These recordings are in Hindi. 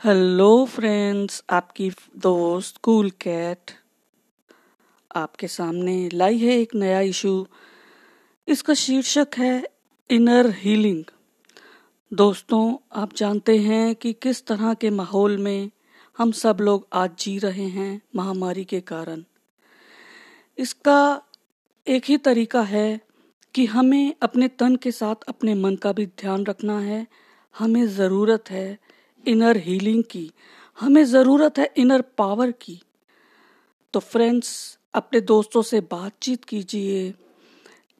हेलो फ्रेंड्स, आपकी दोस्त कूल कैट आपके सामने लाई है एक नया इशू। इसका शीर्षक है इनर हीलिंग दोस्तों, आप जानते हैं कि किस तरह के माहौल में हम सब लोग आज जी रहे हैं महामारी के कारण। इसका एक ही तरीका है कि हमें अपने तन के साथ अपने मन का भी ध्यान रखना है, हमें ज़रूरत है इनर हीलिंग की, हमें ज़रूरत है इनर पावर की। तो फ्रेंड्स अपने दोस्तों से बातचीत कीजिए,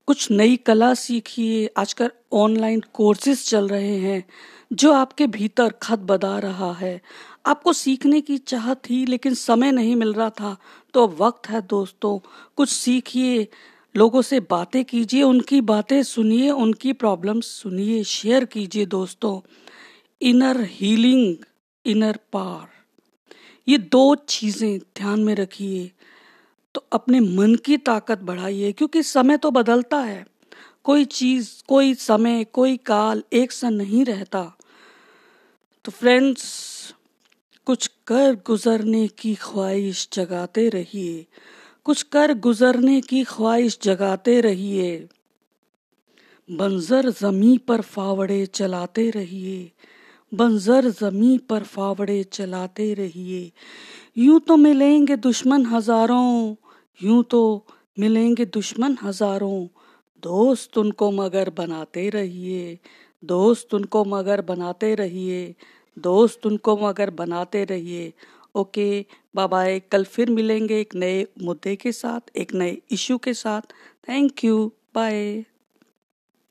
कुछ नई कला सीखिए, आजकल ऑनलाइन कोर्सेज चल रहे हैं, जो आपके भीतर खत बदा रहा है। आपको सीखने की चाह थी, लेकिन समय नहीं मिल रहा था तो अब वक्त है दोस्तों, कुछ सीखिए, लोगों से बातें कीजिए, उनकी बातें सुनिए, उनकी प्रॉब्लम्स सुनिए शेयर कीजिए दोस्तों। इनर हीलिंग इनर पावर ये दो चीज़ें ध्यान में रखिए तो अपने मन की ताकत बढ़ाइए, क्योंकि समय तो बदलता है। कोई चीज़, कोई समय, कोई काल एक सा नहीं रहता। तो फ्रेंड्स कुछ कर गुजरने की ख्वाहिश जगाते रहिए। कुछ कर गुजरने की ख्वाहिश जगाते रहिए। बंजर जमी पर फावड़े चलाते रहिए। बंजर जमी पर फावड़े चलाते रहिए। यूँ तो मिलेंगे दुश्मन हज़ारों, यूँ तो मिलेंगे दुश्मन हज़ारों। दोस्त उनको मगर बनाते रहिए, दोस्त उनको मगर बनाते रहिए, दोस्त उनको मगर बनाते रहिए। ओके बाय कल फिर मिलेंगे एक नए मुद्दे के साथ, एक नए इशू के साथ। Thank you, bye.